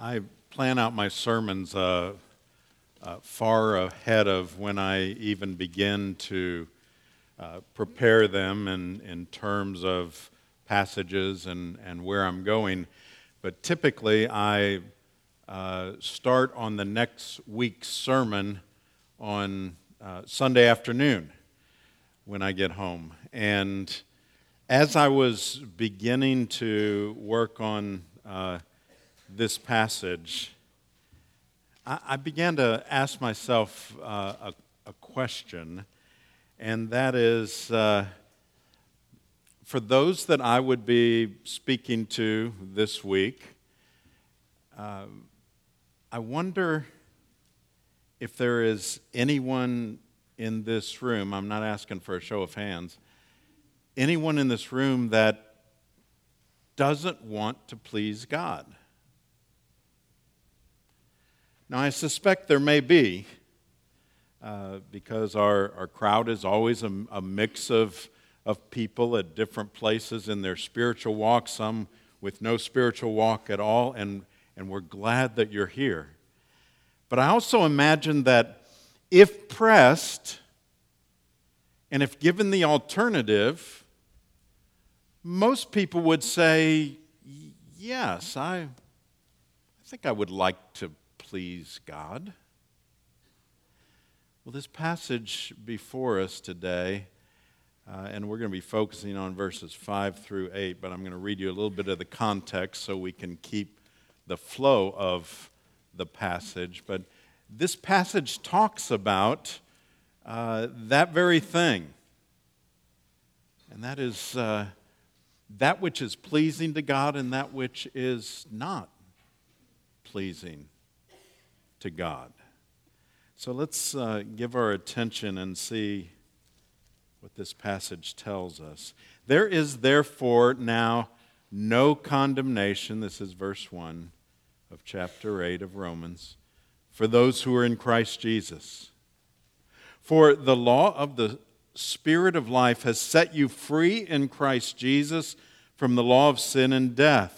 I plan out my sermons uh, uh, far ahead of when I even begin to uh, prepare them in, in terms of passages and, and where I'm going. But typically, I uh, start on the next week's sermon on uh, Sunday afternoon when I get home. And as I was beginning to work on uh, this passage, I, began to ask myself uh, a, a, question, and that is uh, for those that I would be speaking to this week, uh, I wonder if there is anyone in this room, I'm not asking for a show of hands, anyone in this room that doesn't want to please God. Now, I suspect there may be, uh, because our, our crowd is always a, a mix of, of people at different places in their spiritual walk, some with no spiritual walk at all, and, and we're glad that you're here. But I also imagine that if pressed, and if given the alternative, most people would say, Yes, I, I think I would like to please God? Well, this passage before us today, uh, and we're going to be focusing on verses 5 through 8, but I'm going to read you a little bit of the context so we can keep the flow of the passage. But this passage talks about uh, that very thing, and that is uh, that which is pleasing to God and that which is not pleasing to God. So let's uh, give our attention and see what this passage tells us. There is therefore now no condemnation, this is verse 1 of chapter 8 of Romans, for those who are in Christ Jesus. For the law of the Spirit of life has set you free in Christ Jesus from the law of sin and death.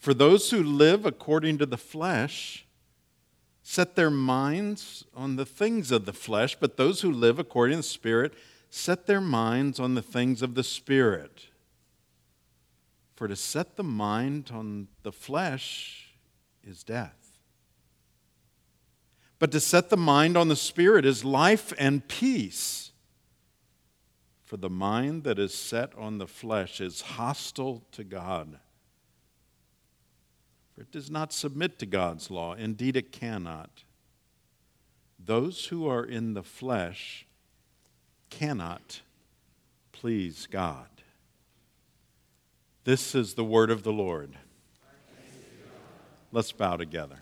For those who live according to the flesh set their minds on the things of the flesh, but those who live according to the Spirit set their minds on the things of the Spirit. For to set the mind on the flesh is death. But to set the mind on the Spirit is life and peace. For the mind that is set on the flesh is hostile to God it does not submit to God's law. Indeed, it cannot. Those who are in the flesh cannot please God. This is the word of the Lord. Let's bow together.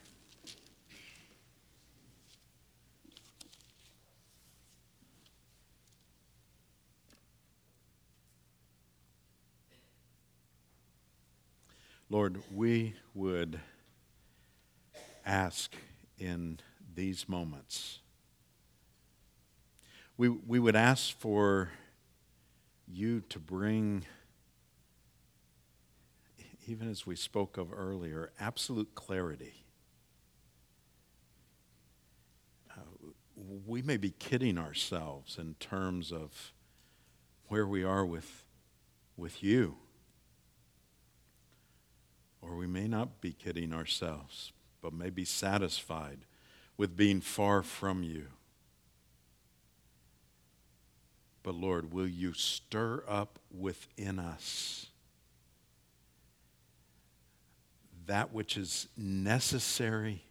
Lord, we would ask in these moments. We, we would ask for you to bring, even as we spoke of earlier, absolute clarity. Uh, we may be kidding ourselves in terms of where we are with, with you. Or we may not be kidding ourselves, but may be satisfied with being far from you. But Lord, will you stir up within us that which is necessary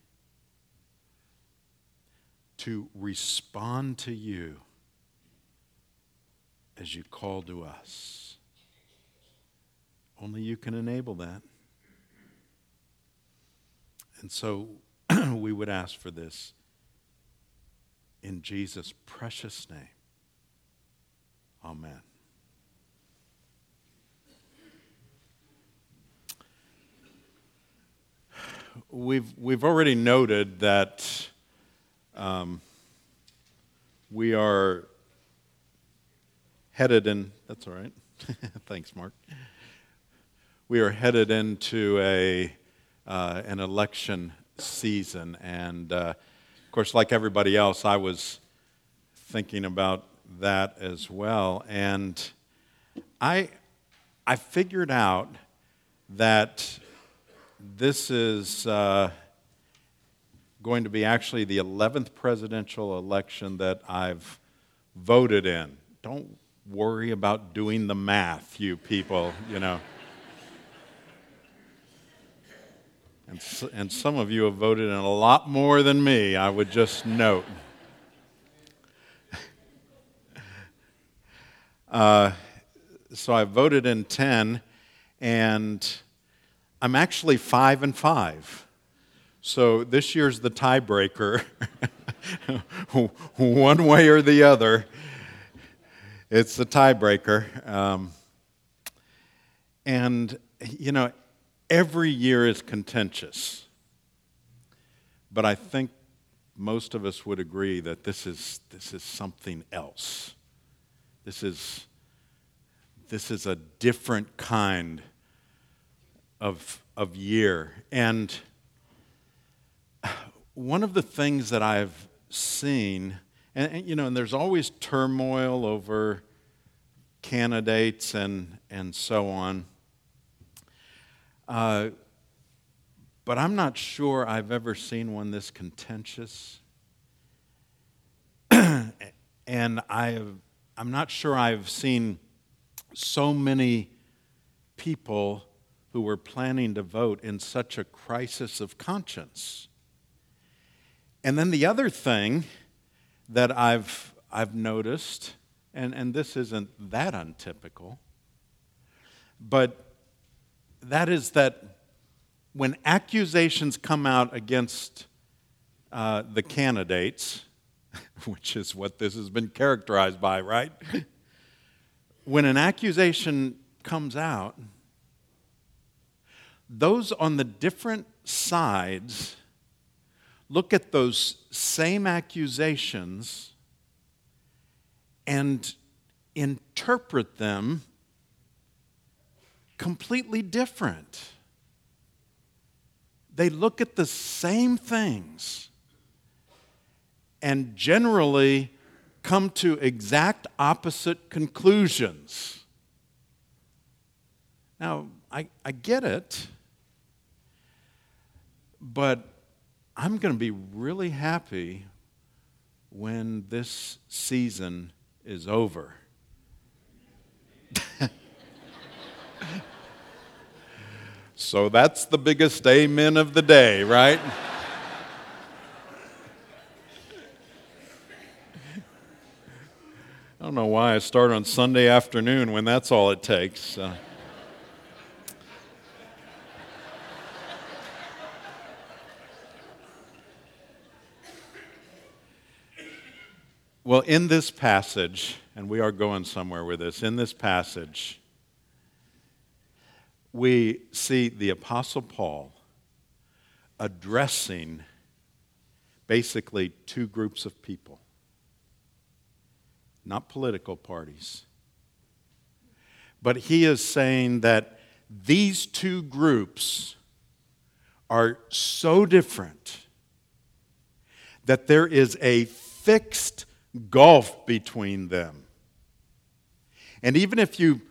to respond to you as you call to us? Only you can enable that. And so we would ask for this in Jesus' precious name. Amen. We've, we've already noted that um, we are headed in, that's all right. Thanks, Mark. We are headed into a, uh, an election season. And uh, of course, like everybody else, I was thinking about that as well. And I, I figured out that this is uh, going to be actually the 11th presidential election that I've voted in. Don't worry about doing the math, you people, you know. And, and some of you have voted in a lot more than me, I would just note. Uh, so I voted in 10, and I'm actually 5 and 5. So this year's the tiebreaker, one way or the other. It's the tiebreaker. Um, and, you know, every year is contentious. But I think most of us would agree that this is, this is something else. This is, this is a different kind of, of year. And one of the things that I've seen, and, and, you know, and there's always turmoil over candidates and, and so on. Uh, but I'm not sure I've ever seen one this contentious. and I I'm not sure I've seen so many people who were planning to vote in such a crisis of conscience. And then the other thing that I've, I've noticed, and, and this isn't that untypical, but that is that when accusations come out against uh, the candidates, which is what this has been characterized by, right? when an accusation comes out, those on the different sides look at those same accusations and interpret them completely different. They look at the same things and generally come to exact opposite conclusions. Now, I, I get it, but I'm going to be really happy when this season is over. So that's the biggest amen of the day, right? I don't know why I start on Sunday afternoon when that's all it takes. Uh, well, in this passage, and we are going somewhere with this, in this passage, we see the Apostle Paul addressing basically two groups of people not political parties. But he is saying that these two groups are so different that there is a fixed gulf between them. And even if you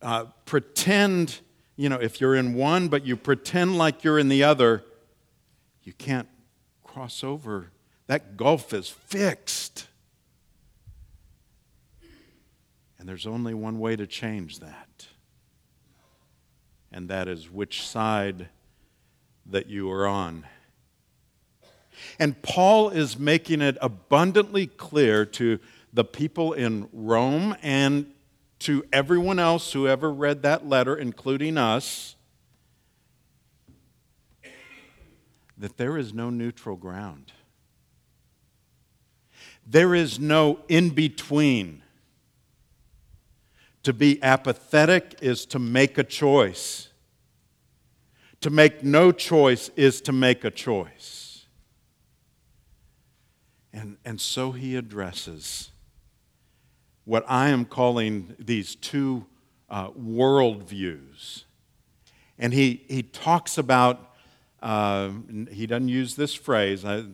uh, pretend, you know, if you're in one, but you pretend like you're in the other, you can't cross over. That gulf is fixed. And there's only one way to change that, and that is which side that you are on. And Paul is making it abundantly clear to the people in Rome and to everyone else who ever read that letter, including us, that there is no neutral ground. There is no in between. To be apathetic is to make a choice. To make no choice is to make a choice. And, and so he addresses what I am calling these two uh, worldviews. And he, he talks about, uh, he doesn't use this phrase, uh,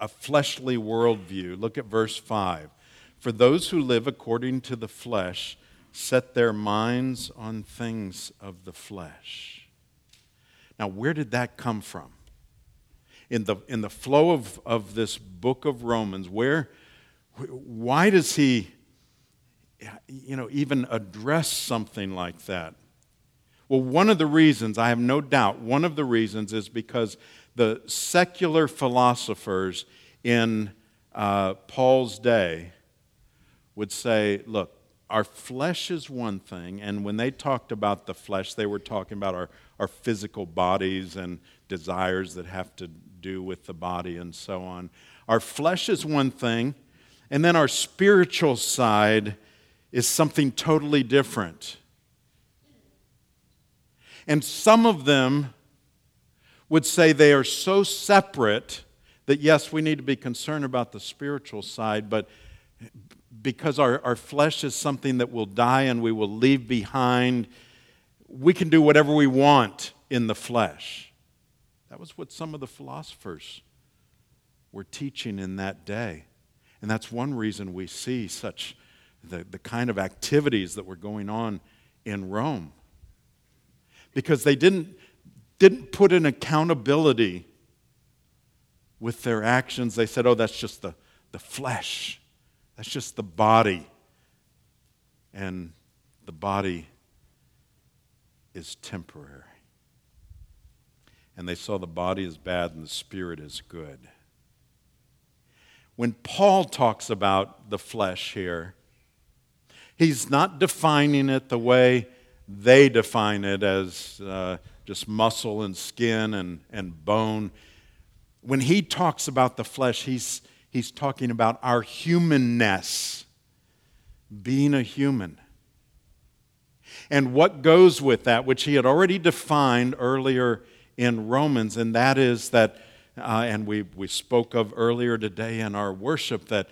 a fleshly worldview. Look at verse 5. For those who live according to the flesh set their minds on things of the flesh. Now, where did that come from? In the, in the flow of, of this book of Romans, where, why does he you know, even address something like that? Well, one of the reasons, I have no doubt, one of the reasons is because the secular philosophers in uh, Paul's day would say, look, our flesh is one thing, and when they talked about the flesh, they were talking about our, our physical bodies and desires that have to do with the body and so on. Our flesh is one thing, and then our spiritual side is something totally different. And some of them would say they are so separate that, yes, we need to be concerned about the spiritual side, but because our, our flesh is something that will die and we will leave behind, we can do whatever we want in the flesh. That was what some of the philosophers were teaching in that day. And that's one reason we see such the, the kind of activities that were going on in Rome. Because they didn't, didn't put an accountability with their actions. They said, oh, that's just the, the flesh, that's just the body. And the body is temporary. And they saw the body is bad and the spirit is good. When Paul talks about the flesh here, He's not defining it the way they define it as uh, just muscle and skin and, and bone. When he talks about the flesh, he's, he's talking about our humanness, being a human. And what goes with that, which he had already defined earlier in Romans, and that is that, uh, and we, we spoke of earlier today in our worship, that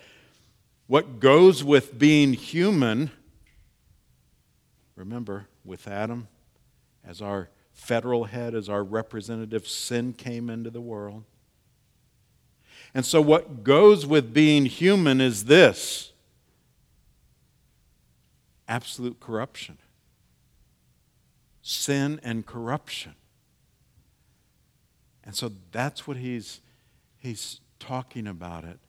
what goes with being human, remember, with Adam as our federal head, as our representative, sin came into the world. And so, what goes with being human is this absolute corruption, sin and corruption. And so, that's what he's, he's talking about it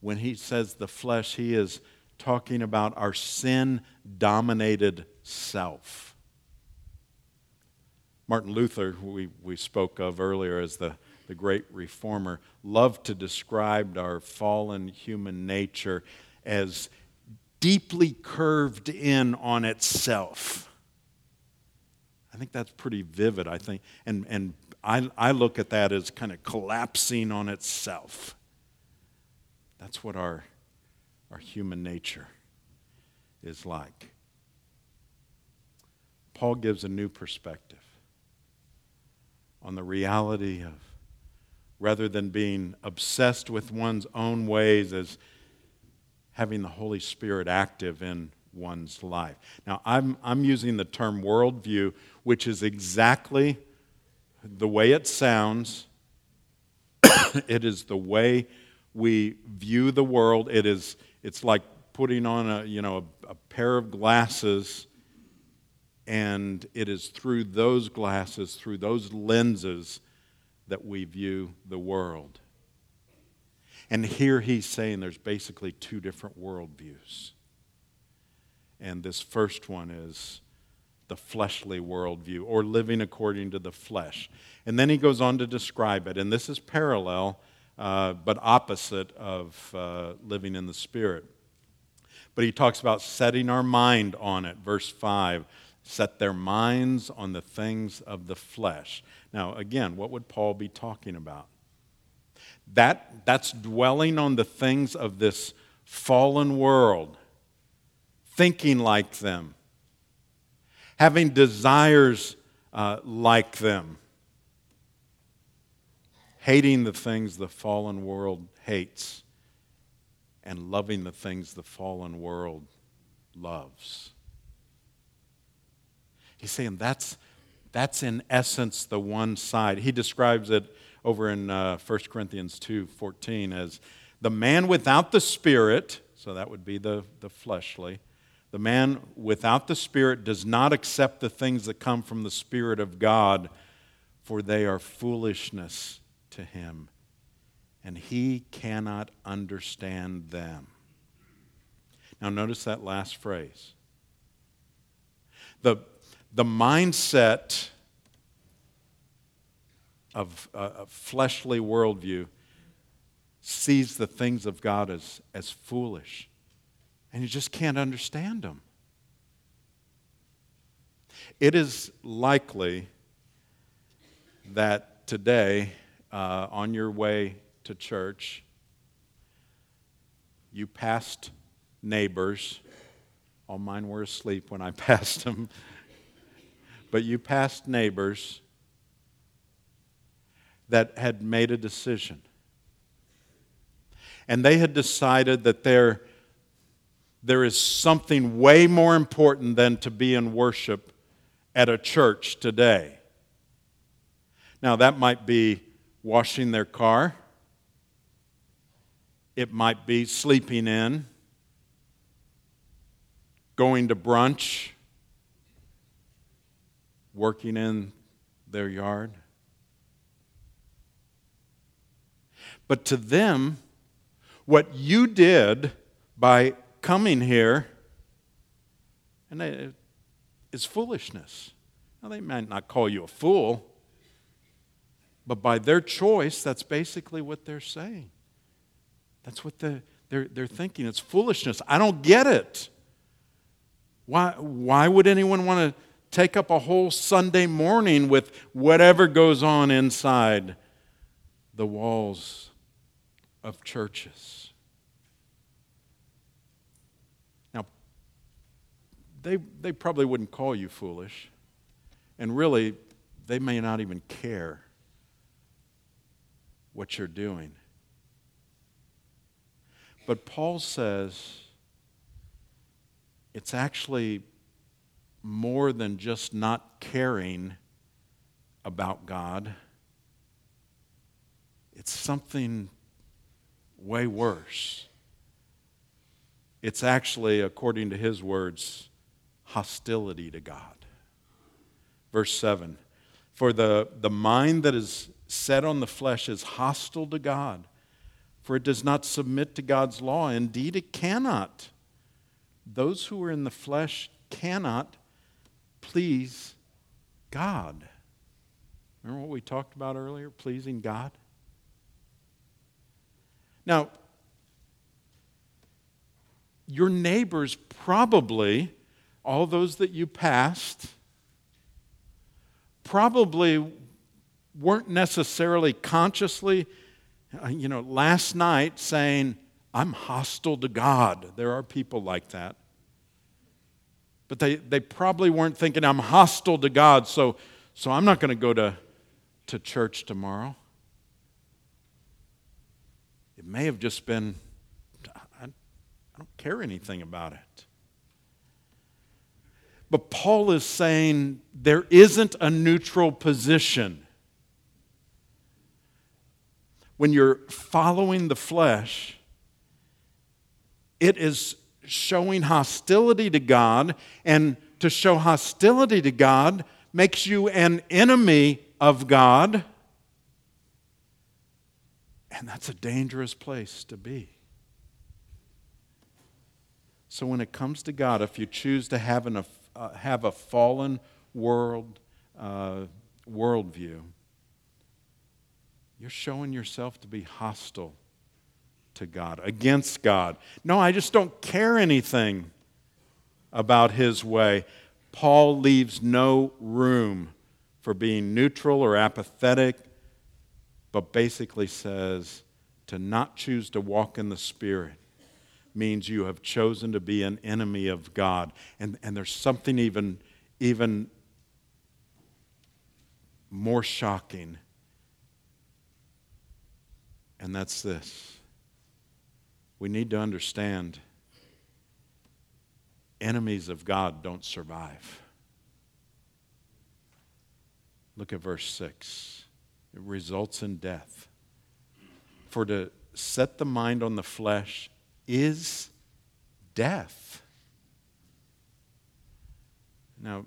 when he says the flesh, he is talking about our sin dominated self. Martin Luther, who we, we spoke of earlier as the, the great reformer, loved to describe our fallen human nature as deeply curved in on itself. I think that's pretty vivid, I think. And, and I, I look at that as kind of collapsing on itself. That's what our, our human nature is like. Paul gives a new perspective on the reality of rather than being obsessed with one's own ways as having the Holy Spirit active in one's life. Now, I'm, I'm using the term worldview, which is exactly the way it sounds. it is the way we view the world. It is, it's like putting on a, you know, a, a pair of glasses, and it is through those glasses, through those lenses, that we view the world. And here he's saying there's basically two different worldviews. And this first one is the fleshly worldview, or living according to the flesh. And then he goes on to describe it. And this is parallel uh, but opposite of uh, living in the Spirit. But he talks about setting our mind on it, verse 5, set their minds on the things of the flesh. Now, again, what would Paul be talking about? That, that's dwelling on the things of this fallen world, thinking like them, having desires uh, like them, hating the things the fallen world hates, and loving the things the fallen world loves. He's saying that's, that's in essence the one side. He describes it over in uh, 1 Corinthians 2 14 as the man without the Spirit, so that would be the, the fleshly, the man without the Spirit does not accept the things that come from the Spirit of God, for they are foolishness to him, and he cannot understand them. Now, notice that last phrase. The, the mindset of a fleshly worldview sees the things of God as, as foolish and you just can't understand them. It is likely that today, uh, on your way to church, you passed neighbors. All mine were asleep when I passed them. but you passed neighbors that had made a decision. And they had decided that their there is something way more important than to be in worship at a church today. Now, that might be washing their car, it might be sleeping in, going to brunch, working in their yard. But to them, what you did by coming here, and it's foolishness. Now, they might not call you a fool, but by their choice, that's basically what they're saying. That's what the, they're, they're thinking. It's foolishness. I don't get it. Why, why would anyone want to take up a whole Sunday morning with whatever goes on inside the walls of churches? Now, they, they probably wouldn't call you foolish. And really, they may not even care what you're doing. But Paul says it's actually more than just not caring about God, it's something way worse. It's actually, according to his words, hostility to God. Verse 7 For the, the mind that is set on the flesh is hostile to God, for it does not submit to God's law. Indeed, it cannot. Those who are in the flesh cannot please God. Remember what we talked about earlier? Pleasing God? Now, your neighbors probably all those that you passed probably weren't necessarily consciously, uh, you know, last night saying, I'm hostile to God. There are people like that. But they, they probably weren't thinking, I'm hostile to God, so, so I'm not going to go to, to church tomorrow. It may have just been, I, I don't care anything about it. But Paul is saying there isn't a neutral position. When you're following the flesh, it is showing hostility to God, and to show hostility to God makes you an enemy of God. And that's a dangerous place to be. So, when it comes to God, if you choose to have an uh, have a fallen world uh, worldview, you're showing yourself to be hostile to God, against God. No, I just don't care anything about His way. Paul leaves no room for being neutral or apathetic, but basically says to not choose to walk in the Spirit means you have chosen to be an enemy of God. And, and there's something even, even more shocking, and that's this. We need to understand enemies of God don't survive. Look at verse 6. It results in death. For to set the mind on the flesh is death. Now,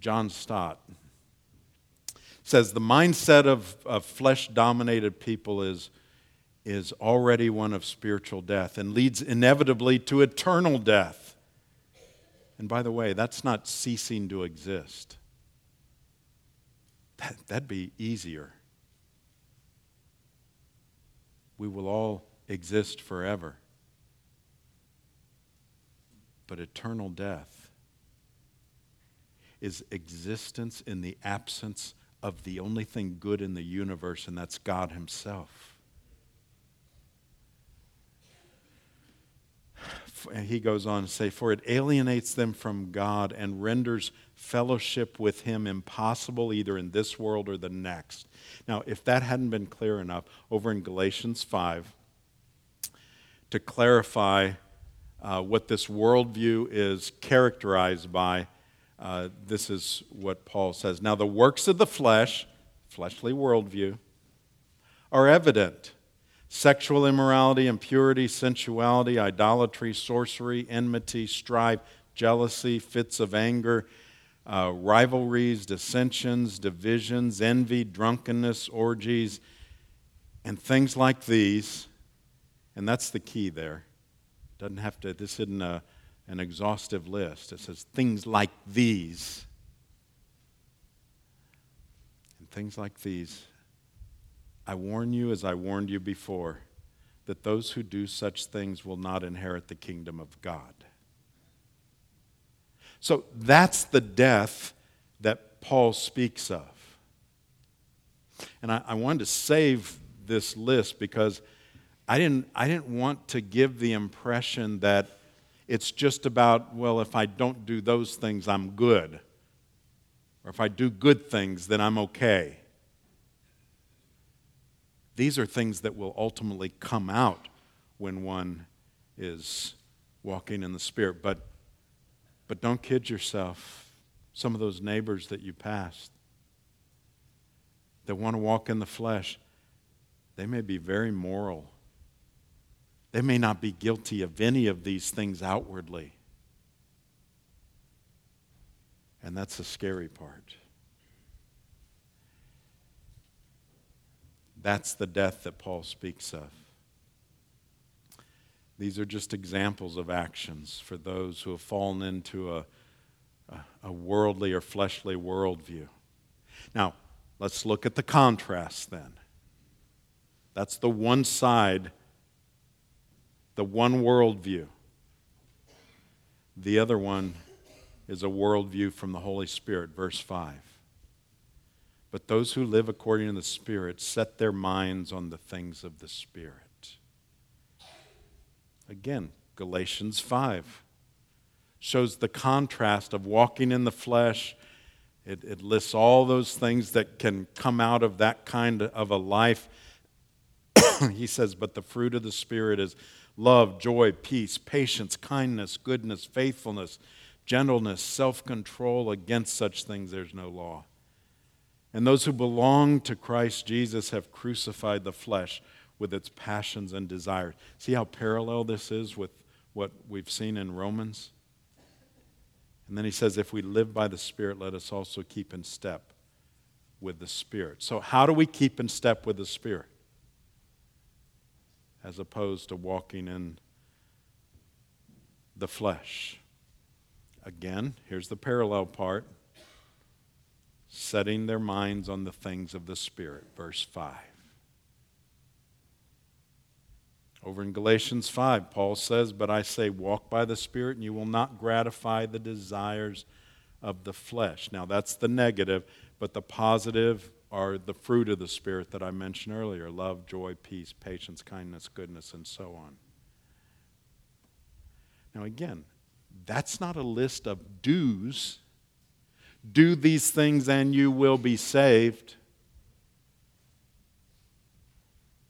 John Stott says the mindset of, of flesh dominated people is, is already one of spiritual death and leads inevitably to eternal death. And by the way, that's not ceasing to exist. That, that'd be easier. We will all exist forever. But eternal death is existence in the absence of the only thing good in the universe, and that's God Himself. He goes on to say, For it alienates them from God and renders fellowship with Him impossible either in this world or the next. Now, if that hadn't been clear enough, over in Galatians 5, to clarify uh, what this worldview is characterized by, uh, this is what Paul says. Now, the works of the flesh, fleshly worldview, are evident sexual immorality, impurity, sensuality, idolatry, sorcery, enmity, strife, jealousy, fits of anger, uh, rivalries, dissensions, divisions, envy, drunkenness, orgies, and things like these. And that's the key there doesn't have to, this isn't a, an exhaustive list. It says things like these. And things like these. I warn you, as I warned you before, that those who do such things will not inherit the kingdom of God. So that's the death that Paul speaks of. And I, I wanted to save this list because I didn't, I didn't want to give the impression that it's just about, well, if I don't do those things, I'm good. Or if I do good things, then I'm okay. These are things that will ultimately come out when one is walking in the Spirit. But, but don't kid yourself. Some of those neighbors that you passed that want to walk in the flesh, they may be very moral they may not be guilty of any of these things outwardly. And that's the scary part. That's the death that Paul speaks of. These are just examples of actions for those who have fallen into a, a, worldly or fleshly worldview. Now, let's look at the contrast then. That's the one side the one worldview. The other one is a worldview from the Holy Spirit, verse 5. But those who live according to the Spirit set their minds on the things of the Spirit. Again, Galatians 5 shows the contrast of walking in the flesh. It, it lists all those things that can come out of that kind of a life. he says, but the fruit of the Spirit is love, joy, peace, patience, kindness, goodness, faithfulness, gentleness, self control. Against such things there's no law. And those who belong to Christ Jesus have crucified the flesh with its passions and desires. See how parallel this is with what we've seen in Romans? And then he says, if we live by the Spirit, let us also keep in step with the Spirit. So, how do we keep in step with the Spirit? as opposed to walking in the flesh. Again, here's the parallel part setting their minds on the things of the Spirit, verse 5. Over in Galatians 5, Paul says, But I say, walk by the Spirit, and you will not gratify the desires of the flesh. Now, that's the negative, but the positive are the fruit of the Spirit that I mentioned earlier love, joy, peace, patience, kindness, goodness, and so on. Now, again, that's not a list of do's. Do these things and you will be saved.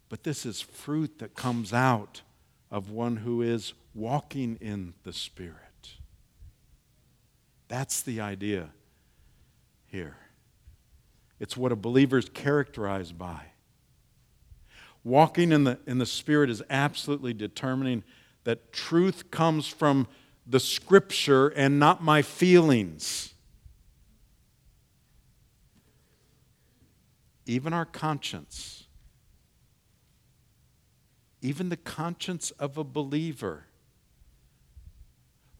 But this is fruit that comes out of one who is walking in the Spirit. That's the idea here. It's what a believer is characterized by. Walking in the, in the Spirit is absolutely determining that truth comes from the Scripture and not my feelings. Even our conscience, even the conscience of a believer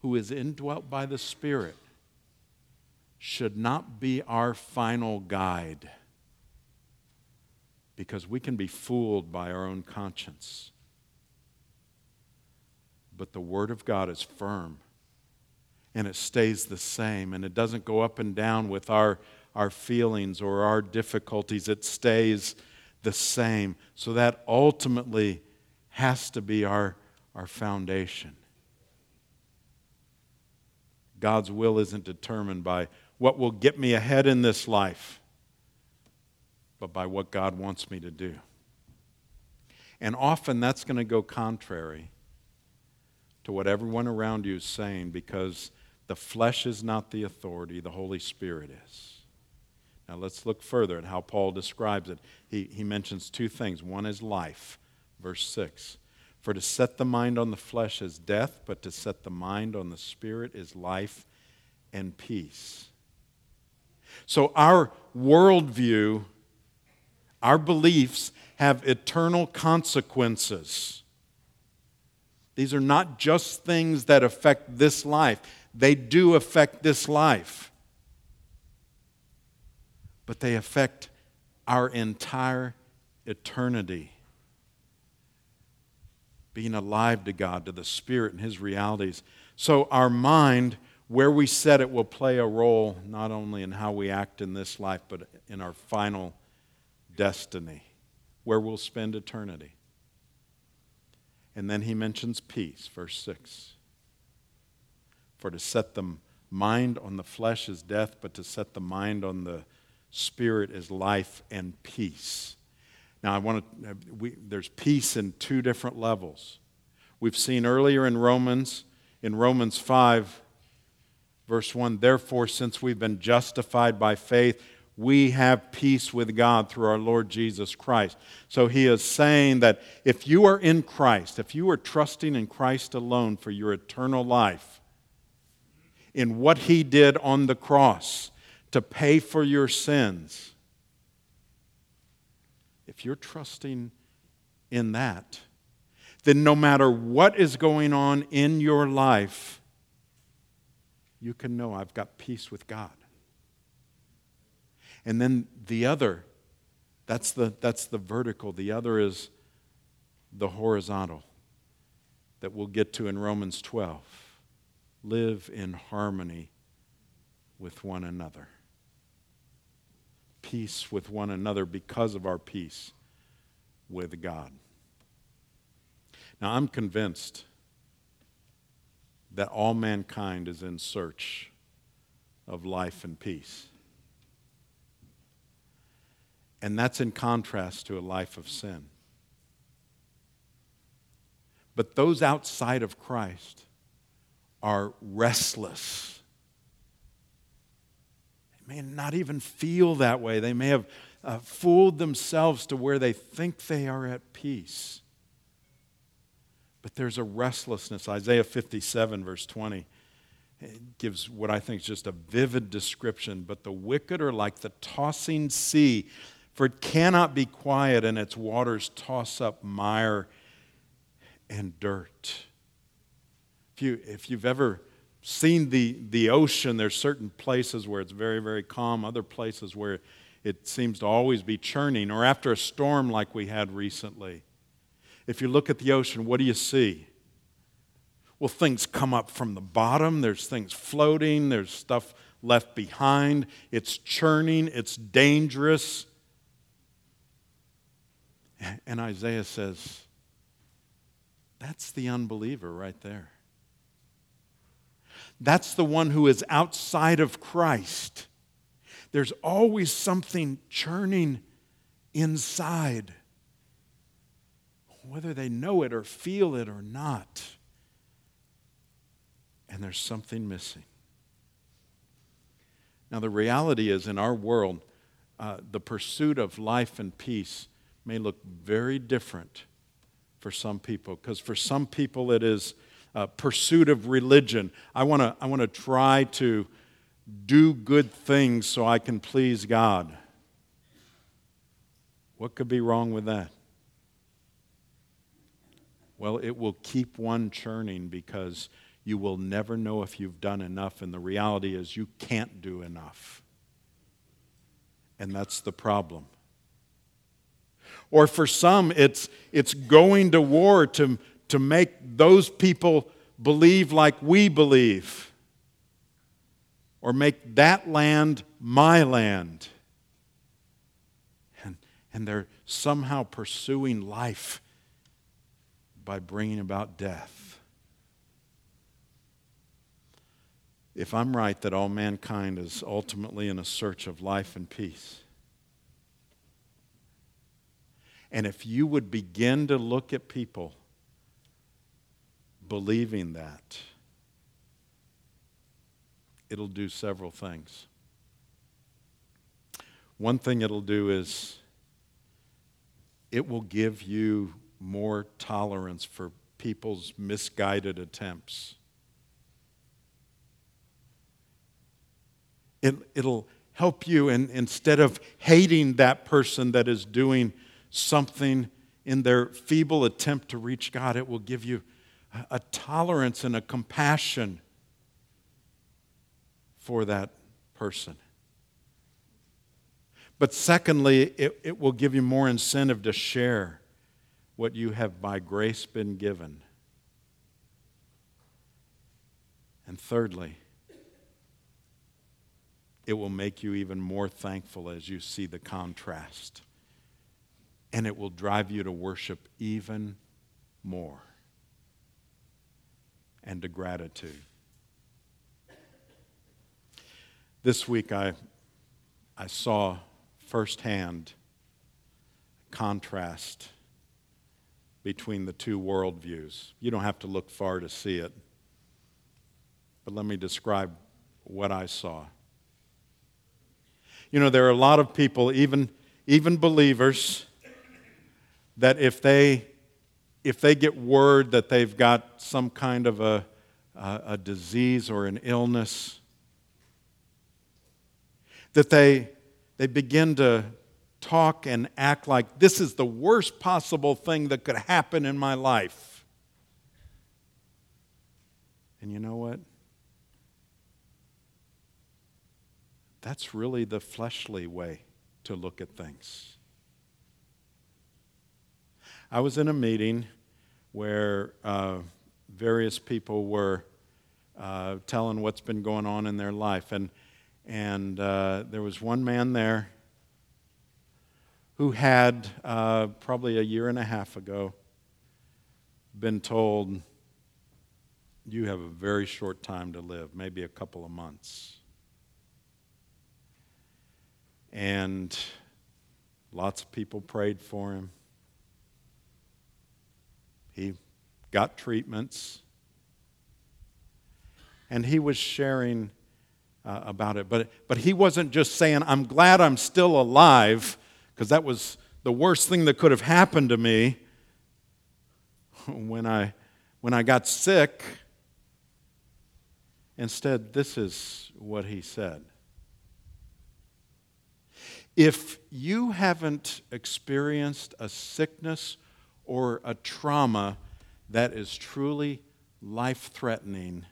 who is indwelt by the Spirit, should not be our final guide because we can be fooled by our own conscience. But the Word of God is firm and it stays the same and it doesn't go up and down with our, our feelings or our difficulties. It stays the same. So that ultimately has to be our, our foundation. God's will isn't determined by what will get me ahead in this life, but by what God wants me to do. And often that's going to go contrary to what everyone around you is saying because the flesh is not the authority, the Holy Spirit is. Now let's look further at how Paul describes it. He, he mentions two things. One is life, verse 6. For to set the mind on the flesh is death, but to set the mind on the spirit is life and peace. So our worldview, our beliefs have eternal consequences. These are not just things that affect this life, they do affect this life, but they affect our entire eternity. Being alive to God, to the Spirit and His realities. So our mind where we set it will play a role not only in how we act in this life, but in our final destiny, where we'll spend eternity. And then he mentions peace, verse 6. For to set the mind on the flesh is death, but to set the mind on the spirit is life and peace. Now, I want to, uh, we, there's peace in two different levels. We've seen earlier in Romans, in Romans 5, Verse 1 Therefore, since we've been justified by faith, we have peace with God through our Lord Jesus Christ. So he is saying that if you are in Christ, if you are trusting in Christ alone for your eternal life, in what he did on the cross to pay for your sins, if you're trusting in that, then no matter what is going on in your life, you can know I've got peace with God. And then the other, that's the, that's the vertical. The other is the horizontal that we'll get to in Romans 12. Live in harmony with one another. Peace with one another because of our peace with God. Now, I'm convinced that all mankind is in search of life and peace. And that's in contrast to a life of sin. But those outside of Christ are restless. May not even feel that way. They may have uh, fooled themselves to where they think they are at peace but there's a restlessness. Isaiah 57, verse 20, gives what I think is just a vivid description. But the wicked are like the tossing sea, for it cannot be quiet, and its waters toss up mire and dirt. If, you, if you've ever seen the, the ocean, there's certain places where it's very, very calm, other places where it seems to always be churning, or after a storm like we had recently if you look at the ocean, what do you see? Well, things come up from the bottom, there's things floating, there's stuff left behind. It's churning, it's dangerous. And Isaiah says, that's the unbeliever right there. That's the one who is outside of Christ. There's always something churning inside, whether they know it or feel it or not. And there's something missing. Now, the reality is, in our world, uh, the pursuit of life and peace may look very different for some people, because for some people it is uh, pursuit of religion. I want to I wanna try to do good things so I can please God. What could be wrong with that? Well, it will keep one churning because you will never know if you've done enough, and the reality is you can't do enough. And that's the problem. Or for some, it's, it's going to war to, to make those people believe like we believe, or make that land my land. And, and they're somehow pursuing life by bringing about death. If I'm right that all mankind is ultimately in a search of life and peace, and if you would begin to look at people believing that, it'll do several things. One thing it'll do is it will give you more tolerance for people's misguided attempts. It, it'll help you, and instead of hating that person that is doing something in their feeble attempt to reach God, it will give you a tolerance and a compassion for that person. But secondly, it, it will give you more incentive to share what you have by grace been given. And thirdly, it will make you even more thankful as you see the contrast. And it will drive you to worship even more and to gratitude. This week I, I saw firsthand contrast between the two worldviews. You don't have to look far to see it, but let me describe what I saw. You know, there are a lot of people, even, even believers, that if they if they get word that they've got some kind of a, a, a disease or an illness, that they, they begin to talk and act like this is the worst possible thing that could happen in my life. And you know what? That's really the fleshly way to look at things. I was in a meeting where uh, various people were uh, telling what's been going on in their life. And, and uh, there was one man there who had, uh, probably a year and a half ago, been told, You have a very short time to live, maybe a couple of months. And lots of people prayed for him. He got treatments. And he was sharing uh, about it. But, but he wasn't just saying, I'm glad I'm still alive, because that was the worst thing that could have happened to me when I, when I got sick. Instead, this is what he said. If you haven't experienced a sickness or a trauma that is truly life threatening,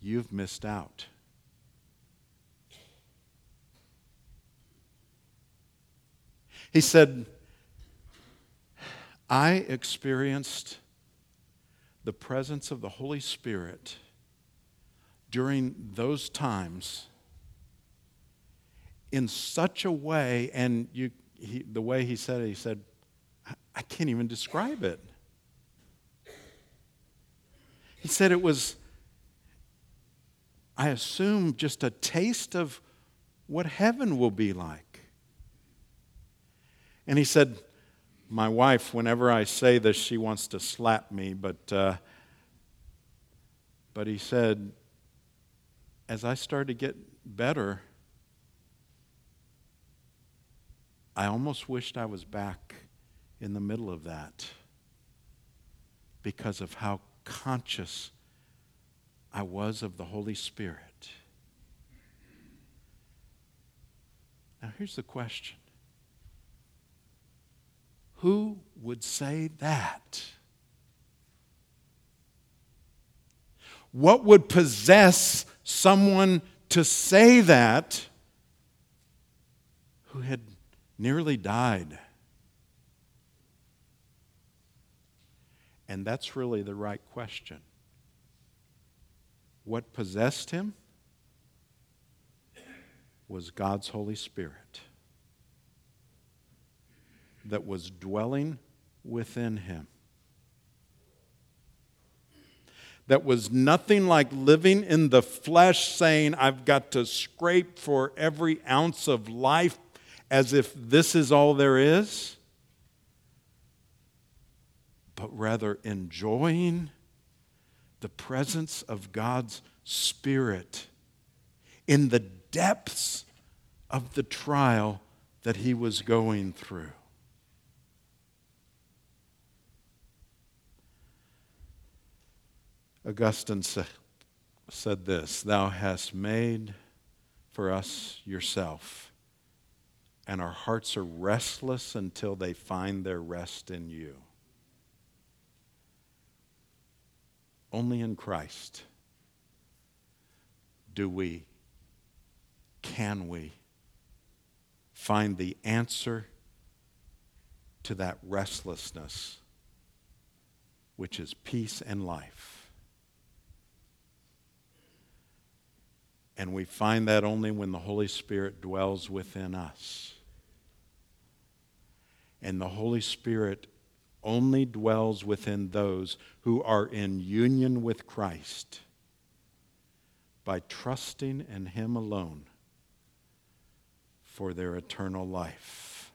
you've missed out. He said, I experienced the presence of the Holy Spirit during those times in such a way, and you, he, the way he said it, he said, I can't even describe it. He said it was, I assume, just a taste of what heaven will be like. And he said, My wife, whenever I say this, she wants to slap me, but, uh, but he said, As I started to get better, I almost wished I was back in the middle of that because of how conscious I was of the Holy Spirit. Now, here's the question Who would say that? What would possess someone to say that who had nearly died? And that's really the right question. What possessed him was God's Holy Spirit that was dwelling within him. That was nothing like living in the flesh, saying, I've got to scrape for every ounce of life as if this is all there is but rather enjoying the presence of God's Spirit in the depths of the trial that he was going through. Augustine said this Thou hast made for us yourself, and our hearts are restless until they find their rest in you. Only in Christ do we, can we find the answer to that restlessness, which is peace and life. And we find that only when the Holy Spirit dwells within us. And the Holy Spirit only dwells within those who are in union with Christ by trusting in Him alone for their eternal life.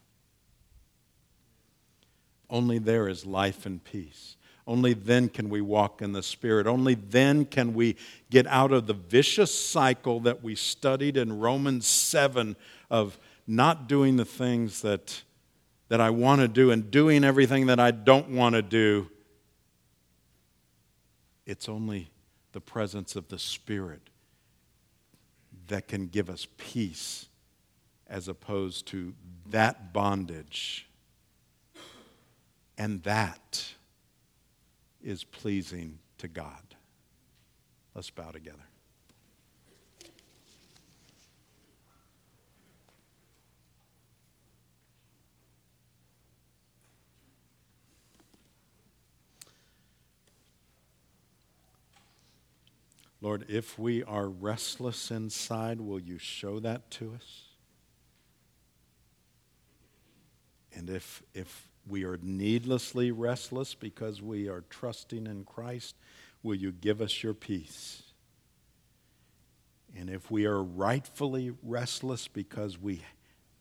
Only there is life and peace. Only then can we walk in the Spirit. Only then can we get out of the vicious cycle that we studied in Romans 7 of not doing the things that that I want to do and doing everything that I don't want to do. It's only the presence of the Spirit that can give us peace as opposed to that bondage. And that is pleasing to God. Let's bow together. Lord, if we are restless inside, will you show that to us? And if, if we are needlessly restless because we are trusting in Christ, will you give us your peace? And if we are rightfully restless because we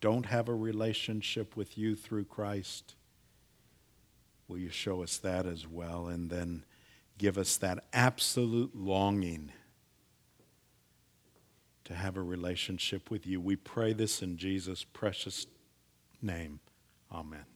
don't have a relationship with you through Christ, will you show us that as well? And then give us that absolute longing to have a relationship with you. We pray this in Jesus' precious name. Amen.